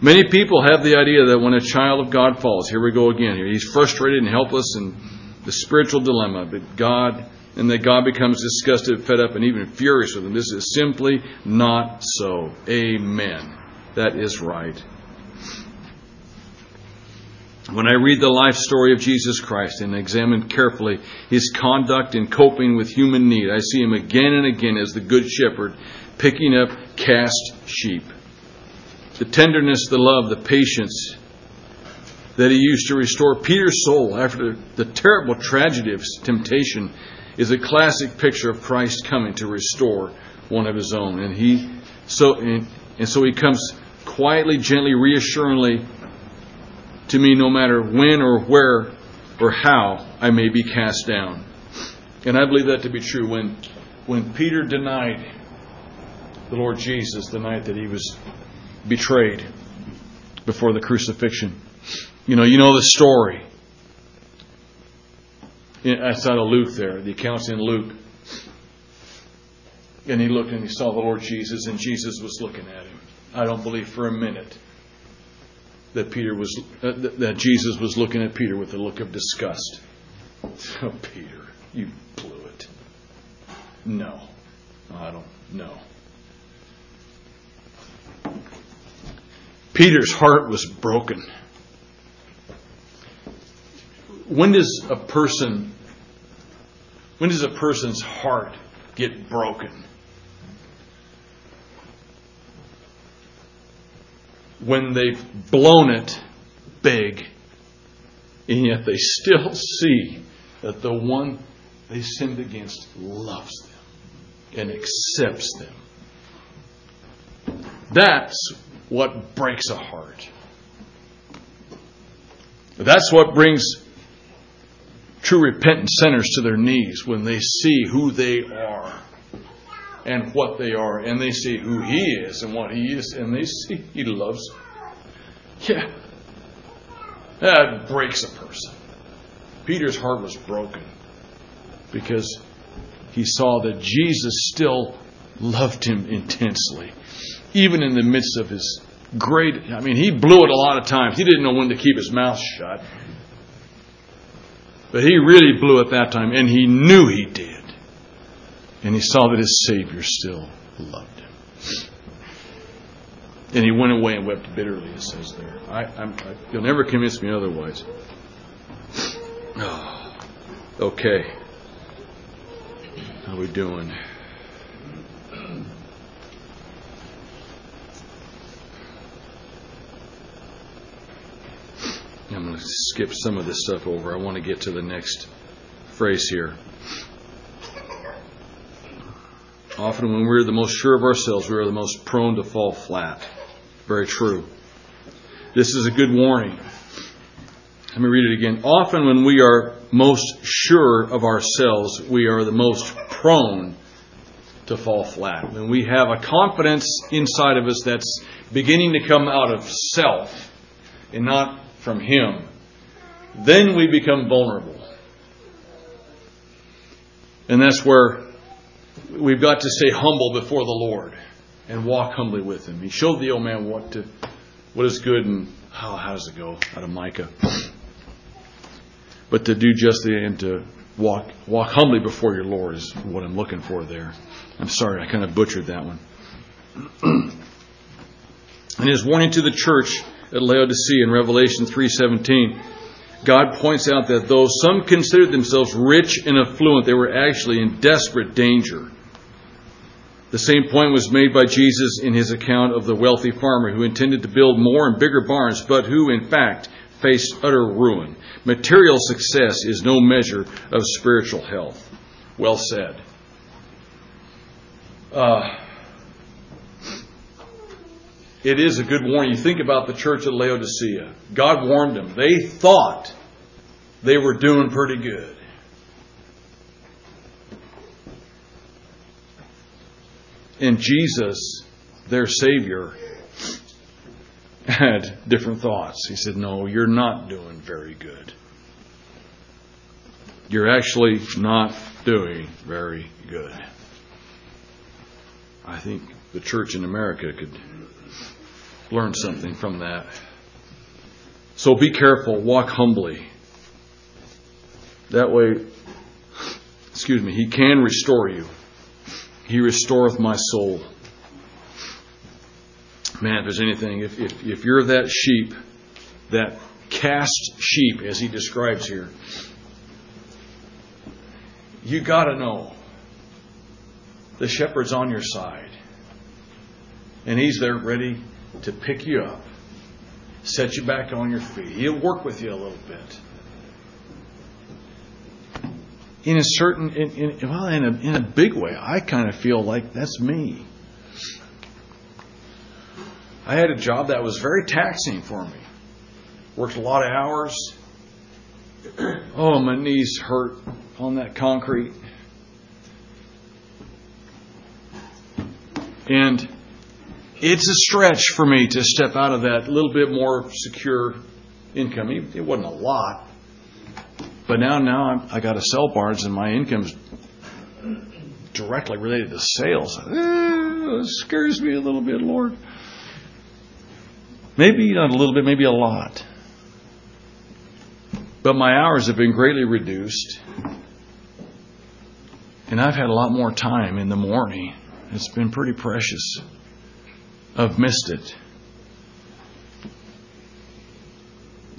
Many people have the idea that when a child of God falls, here we go again, he's frustrated and helpless and the spiritual dilemma, but God, and that God becomes disgusted, fed up, and even furious with him. This is simply not so. Amen. That is right. When I read the life story of Jesus Christ and examine carefully his conduct in coping with human need, I see him again and again as the good shepherd picking up cast sheep. The tenderness, the love, the patience that he used to restore Peter's soul after the terrible tragedy of temptation is a classic picture of Christ coming to restore one of his own. And he so and, and so he comes quietly, gently, reassuringly to me no matter when or where or how I may be cast down. And I believe that to be true. When when Peter denied the Lord Jesus the night that he was betrayed before the crucifixion. You know, you know the story. Outside of Luke there, the accounts in Luke. And he looked and he saw the Lord Jesus, and Jesus was looking at him. I don't believe for a minute that Peter was uh, that Jesus was looking at Peter with a look of disgust. Oh, Peter, you blew it. No, I don't. No. Peter's heart was broken. When does a person when does a person's heart get broken? When they've blown it big. And yet they still see that the one they sinned against loves them and accepts them. That's what breaks a heart. That's what brings true repentant sinners to their knees when they see who they are and what they are, and they see who He is and what He is, and they see He loves. Yeah. That breaks a person. Peter's heart was broken because he saw that Jesus still loved him intensely, even in the midst of his great. I mean, he blew it a lot of times. He didn't know when to keep his mouth shut. But he really blew it that time, and he knew he did. And he saw that his Savior still loved him. And he went away and wept bitterly, it says there. I, I'm, I, you'll never convince me otherwise. Oh, okay. How we doing? I'm going to skip some of this stuff over. I want to get to the next phrase here. Often, when we're the most sure of ourselves, we are the most prone to fall flat. Very true. This is a good warning. Let me read it again. Often, when we are most sure of ourselves, we are the most prone to fall flat. When we have a confidence inside of us that's beginning to come out of self and not from Him, then we become vulnerable. And that's where we've got to stay humble before the Lord and walk humbly with Him. He showed the old man what to, what is good and how, how does it go out of Micah. But to do justly and to walk walk humbly before your Lord is what I'm looking for there. I'm sorry, I kind of butchered that one. and his warning to the church at Laodicea in Revelation 3:17, God points out that though some considered themselves rich and affluent, they were actually in desperate danger. The same point was made by Jesus in his account of the wealthy farmer who intended to build more and bigger barns, but who, in fact, faced utter ruin. Material success is no measure of spiritual health. Well said. Uh, it is a good warning. You think about the church at Laodicea. God warned them. They thought they were doing pretty good. And Jesus, their Savior, had different thoughts. He said, No, you're not doing very good. You're actually not doing very good. I think the church in America could learn something from that. So be careful, walk humbly. That way, excuse me, He can restore you. He restoreth my soul. Man, if there's anything, if, if, if you're that sheep, that cast sheep, as he describes here, you got to know the shepherd's on your side. And he's there ready to pick you up, set you back on your feet. He'll work with you a little bit. In a certain, in, in, well, in a, in a big way, I kind of feel like that's me. I had a job that was very taxing for me. Worked a lot of hours. Oh, my knees hurt on that concrete. And it's a stretch for me to step out of that little bit more secure income. It wasn't a lot. But now, now I'm, I got to sell barns and my income's directly related to sales. Eh, it scares me a little bit, Lord. Maybe not a little bit, maybe a lot. But my hours have been greatly reduced. And I've had a lot more time in the morning. It's been pretty precious. I've missed it.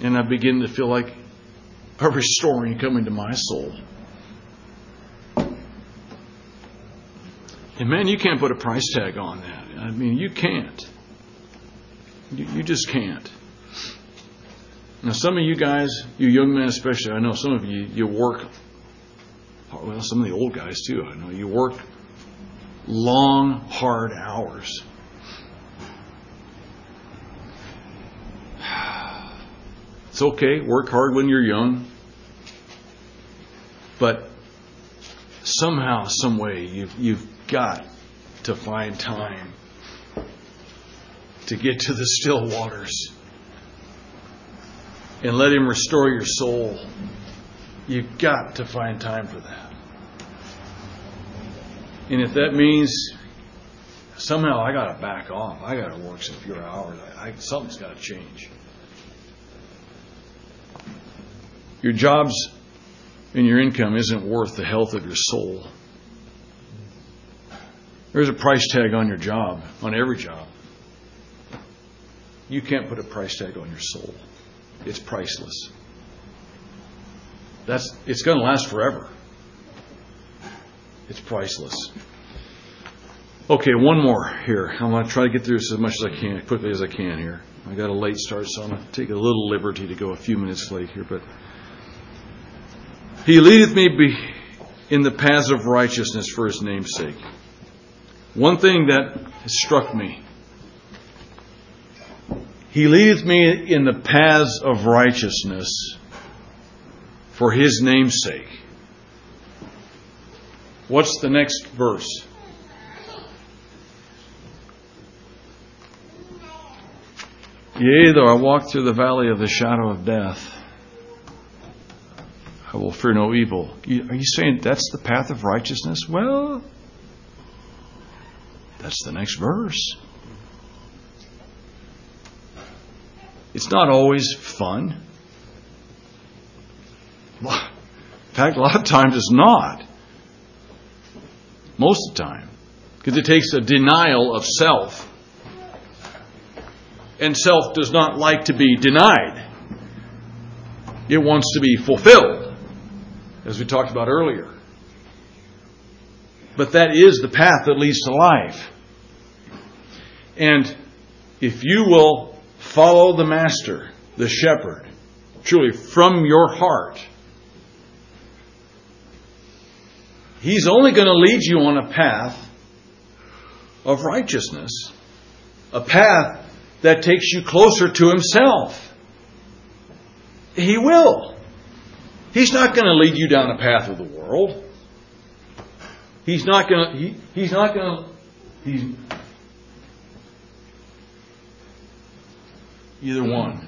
And I begin to feel like a restoring coming to my soul. And man, you can't put a price tag on that. I mean, you can't. You, you just can't. Now, some of you guys, you young men especially, I know some of you, you work, well, some of the old guys too, I know, you work long, hard hours. It's okay, work hard when you're young. But somehow, some way, you've, you've got to find time to get to the still waters and let Him restore your soul. You've got to find time for that. And if that means somehow I got to back off, I got to work some fewer hours, I, I, something's got to change. Your jobs and your income isn't worth the health of your soul. There's a price tag on your job, on every job. You can't put a price tag on your soul. It's priceless. That's it's going to last forever. It's priceless. Okay, one more here. I'm going to try to get through this as much as I can, quickly as I can here. I got a late start, so I'm going to take a little liberty to go a few minutes late here, but he leadeth me in the paths of righteousness for his name's sake. One thing that has struck me He leadeth me in the paths of righteousness for his name's sake. What's the next verse? Yea, though I walk through the valley of the shadow of death, Uh, I will fear no evil. Are you saying that's the path of righteousness? Well, that's the next verse. It's not always fun. In fact, a lot of times it's not. Most of the time. Because it takes a denial of self. And self does not like to be denied, it wants to be fulfilled, as we talked about earlier. But that is the path that leads to life. And if you will follow the Master, the Shepherd, truly from your heart, He's only going to lead you on a path of righteousness, a path that takes you closer to Himself. He will. He's not going to lead you down a path of the world. He's not going to. He, he's not going to. He's either one.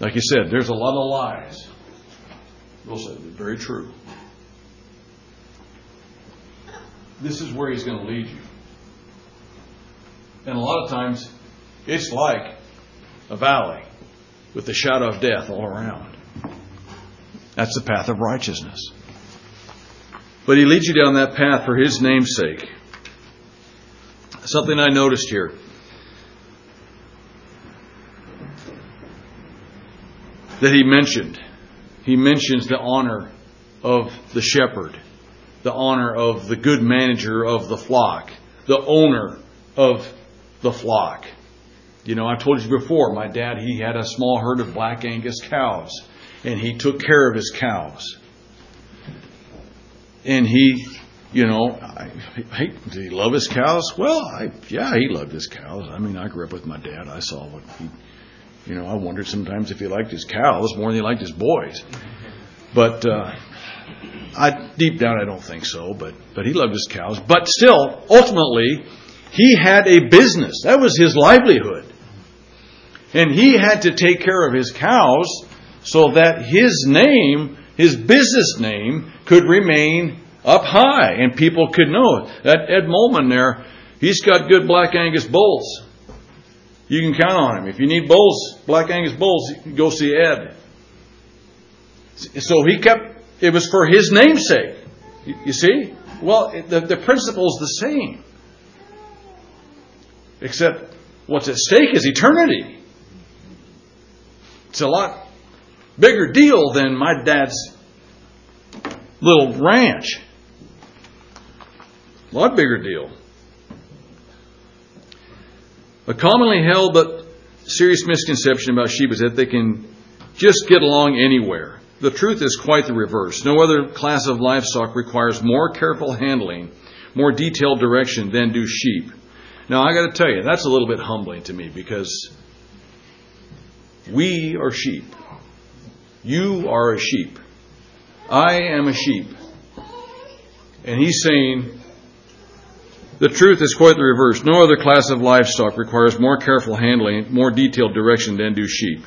Like you said, there's a lot of lies. Those are very true. This is where he's going to lead you. And a lot of times, it's like a valley with the shadow of death all around. That's the path of righteousness. But he leads you down that path for his name's sake. Something I noticed here. That he mentioned. He mentions the honor of the shepherd, the honor of the good manager of the flock, the owner of the flock. You know, I told you before, my dad, he had a small herd of black Angus cows, and he took care of his cows. And he, you know, I, did he love his cows? Well, I, yeah, he loved his cows. I mean, I grew up with my dad. I saw what he, you know, I wondered sometimes if he liked his cows more than he liked his boys. But uh, I, deep down, I don't think so. But but he loved his cows. But still, ultimately, he had a business. That was his livelihood. And he had to take care of his cows so that his name, his business name, could remain up high and people could know. it. That Ed Molman there, he's got good Black Angus bulls. You can count on him. If you need bulls, Black Angus bulls, go see Ed. So he kept, it was for his namesake. You see? Well, the, the principle is the same. Except what's at stake is eternity. It's a lot bigger deal than my dad's little ranch. A lot bigger deal. A commonly held but serious misconception about sheep is that they can just get along anywhere. The truth is quite the reverse. No other class of livestock requires more careful handling, more detailed direction than do sheep. Now, I got to tell you, that's a little bit humbling to me because we are sheep. You are a sheep. I am a sheep. And he's saying, the truth is quite the reverse. No other class of livestock requires more careful handling, more detailed direction than do sheep.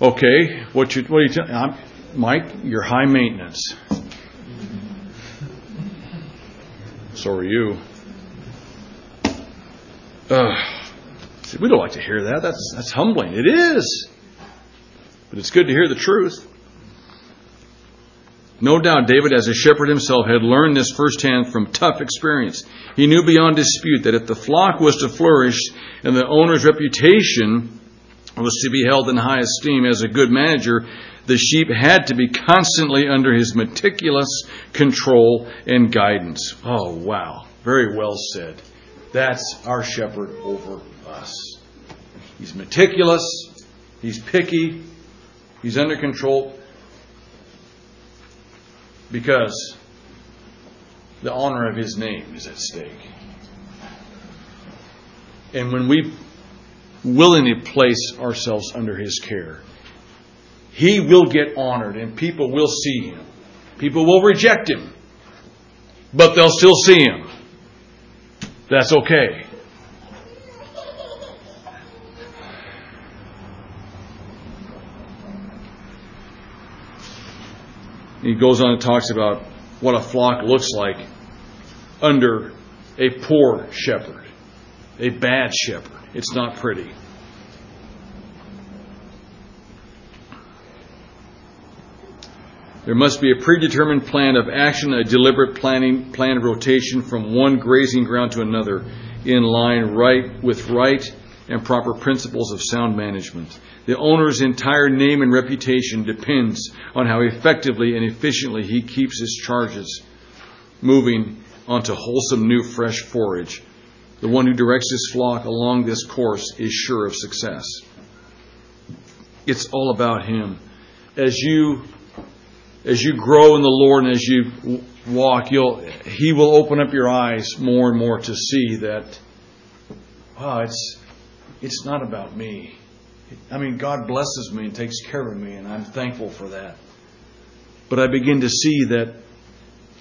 Okay, what you what are you telling? Mike, you're high maintenance. So are you. Uh, we don't like to hear that. That's that's humbling. It is, but it's good to hear the truth. No doubt David, as a shepherd himself, had learned this firsthand from tough experience. He knew beyond dispute that if the flock was to flourish and the owner's reputation was to be held in high esteem as a good manager, the sheep had to be constantly under his meticulous control and guidance. Oh, wow. Very well said. That's our shepherd over us. He's meticulous, he's picky, he's under control because the honor of his name is at stake. And when we willingly place ourselves under his care, he will get honored and people will see him. People will reject him, but they'll still see him. That's okay. He goes on and talks about what a flock looks like under a poor shepherd, a bad shepherd. It's not pretty. There must be a predetermined plan of action, a deliberate planning, plan of rotation from one grazing ground to another in line right with right and proper principles of sound management. The owner's entire name and reputation depends on how effectively and efficiently he keeps his charges moving onto wholesome new fresh forage. The one who directs his flock along this course is sure of success. It's all about him. As you as you grow in the Lord and as you walk, you'll he will open up your eyes more and more to see that wow, it's it's not about me. I mean, God blesses me and takes care of me, and I'm thankful for that. But I begin to see that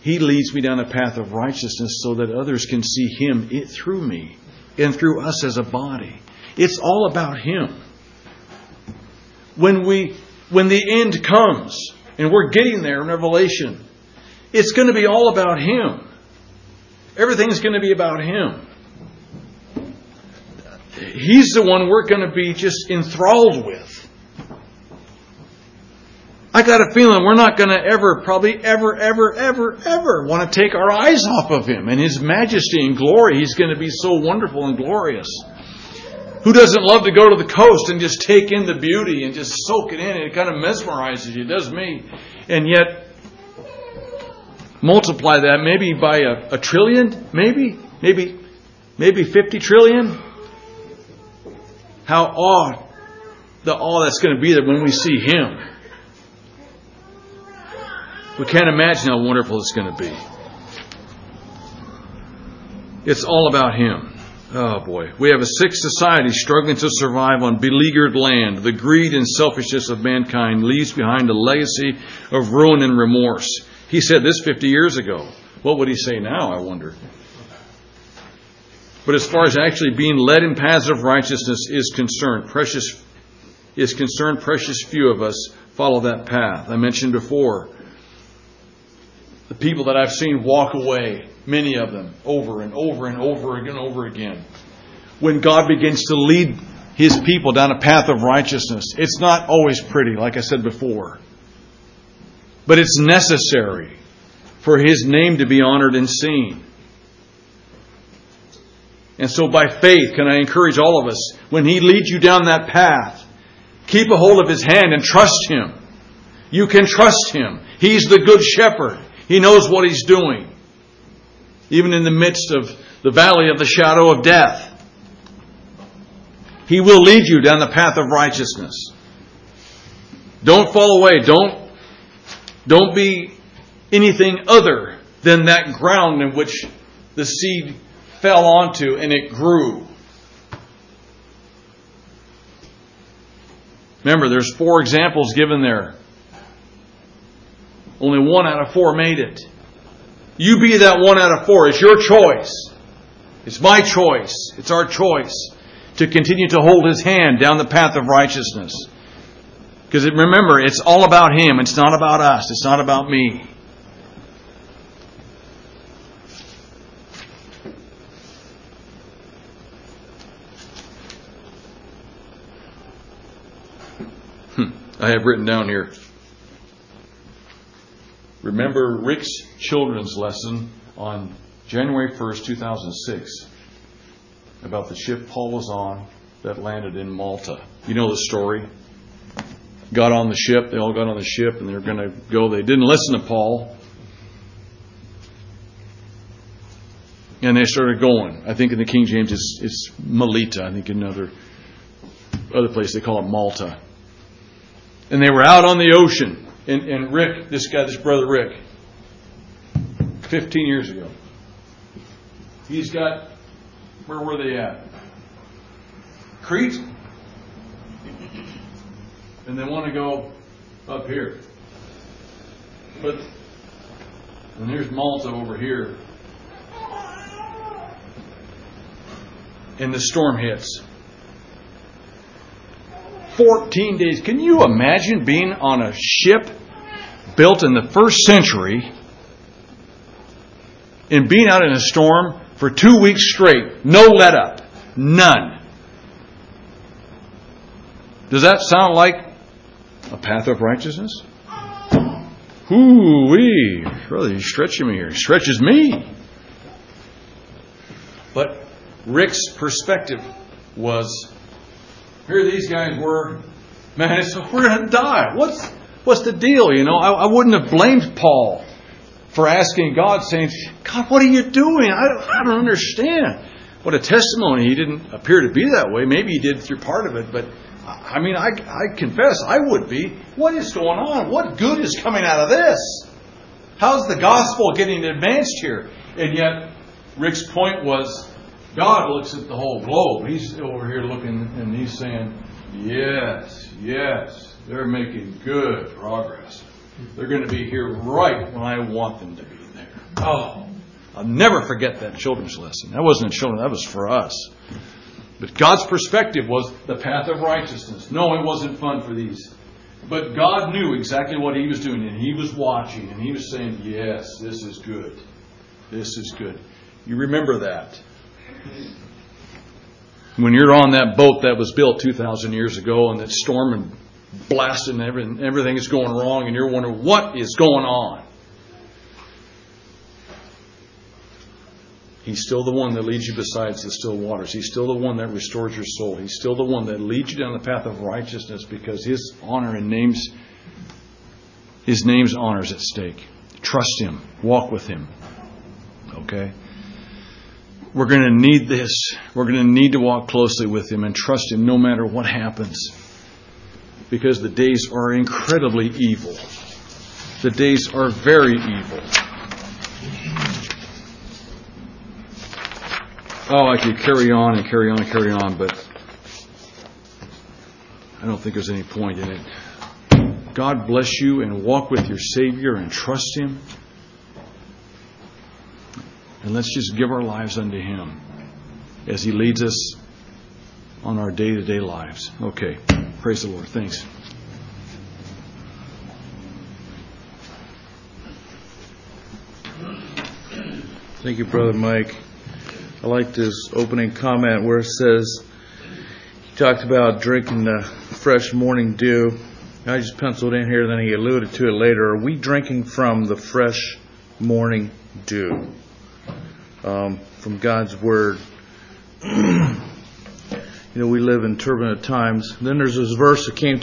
He leads me down a path of righteousness so that others can see Him through me and through us as a body. It's all about Him. When we, when the end comes, and we're getting there in Revelation, it's going to be all about Him. Everything's going to be about Him. He's the one we're going to be just enthralled with. I got a feeling we're not going to ever, probably ever, ever, ever, ever want to take our eyes off of Him and His majesty and glory. He's going to be so wonderful and glorious. Who doesn't love to go to the coast and just take in the beauty and just soak it in? It kind of mesmerizes you. It does me. And yet, multiply that maybe by a, a trillion, maybe, maybe, maybe 50 trillion how awe, the awe that's going to be there when we see Him. We can't imagine how wonderful it's going to be. It's all about Him. Oh boy. We have a sick society struggling to survive on beleaguered land. The greed and selfishness of mankind leaves behind a legacy of ruin and remorse. He said this 50 years ago. What would he say now, I wonder? But as far as actually being led in paths of righteousness is concerned, precious is concerned, precious few of us follow that path. I mentioned before the people that I've seen walk away, many of them, over and over and over again, over again. When God begins to lead His people down a path of righteousness, it's not always pretty, like I said before, but it's necessary for His name to be honored and seen. And so by faith, can I encourage all of us, when He leads you down that path, keep a hold of His hand and trust Him. You can trust Him. He's the good shepherd. He knows what He's doing. Even in the midst of the valley of the shadow of death. He will lead you down the path of righteousness. Don't fall away. Don't, don't be anything other than that ground in which the seed fell onto and it grew. Remember, there's four examples given there. Only one out of four made it. You be that one out of four. It's your choice. It's my choice. It's our choice to continue to hold His hand down the path of righteousness. Because remember, it's all about Him. It's not about us. It's not about me. Hmm. I have written down here. Remember Rick's children's lesson on January 1st, 2006, about the ship Paul was on that landed in Malta. You know the story. Got on the ship, they all got on the ship, and they're going to go. They didn't listen to Paul. And they started going. I think in the King James it's, it's Melita. I think in another other place they call it Malta. And they were out on the ocean. And, and Rick, this guy, this brother Rick, 15 years ago, he's got, where were they at? Crete? And they want to go up here. But, and here's Malta over here. And the storm hits. 14 days. Can you imagine being on a ship built in the first century and being out in a storm for two weeks straight? No let up. None. Does that sound like a path of righteousness? Ooh wee. Brother, you're stretching me here. He stretches me. But Rick's perspective was here these guys were, man, we're going to die. What's, what's the deal? You know, I, I wouldn't have blamed Paul for asking God, saying, God, what are you doing? I, I don't understand. What a testimony. He didn't appear to be that way. Maybe he did through part of it, but I mean, I, I confess I would be. What is going on? What good is coming out of this? How's the gospel getting advanced here? And yet, Rick's point was God looks at the whole globe. He's over here looking and he's saying, Yes, yes, they're making good progress. They're going to be here right when I want them to be there. Oh, I'll never forget that children's lesson. That wasn't a children, that was for us. But God's perspective was the path of righteousness. No, it wasn't fun for these. But God knew exactly what He was doing, and He was watching, and He was saying, Yes, this is good. This is good. You remember that. When you're on that boat that was built 2,000 years ago and it's storming, blasting, everything, everything is going wrong, and you're wondering, what is going on? He's still the one that leads you besides the still waters. He's still the one that restores your soul. He's still the one that leads you down the path of righteousness because his honor and names his name's honor is at stake. Trust him. Walk with him. Okay? We're going to need this. We're going to need to walk closely with him and trust him no matter what happens. Because the days are incredibly evil. The days are very evil. Oh, I could carry on and carry on and carry on, but I don't think there's any point in it. God bless you and walk with your Savior and trust Him. And let's just give our lives unto Him as He leads us on our day to day lives. Okay. Praise the Lord. Thanks. Thank you, Brother Mike. I like this opening comment where it says, he talked about drinking the fresh morning dew. I just penciled in here, then he alluded to it later. Are we drinking from the fresh morning dew? Um, from God's Word. you know, we live in turbulent times. Then there's this verse that came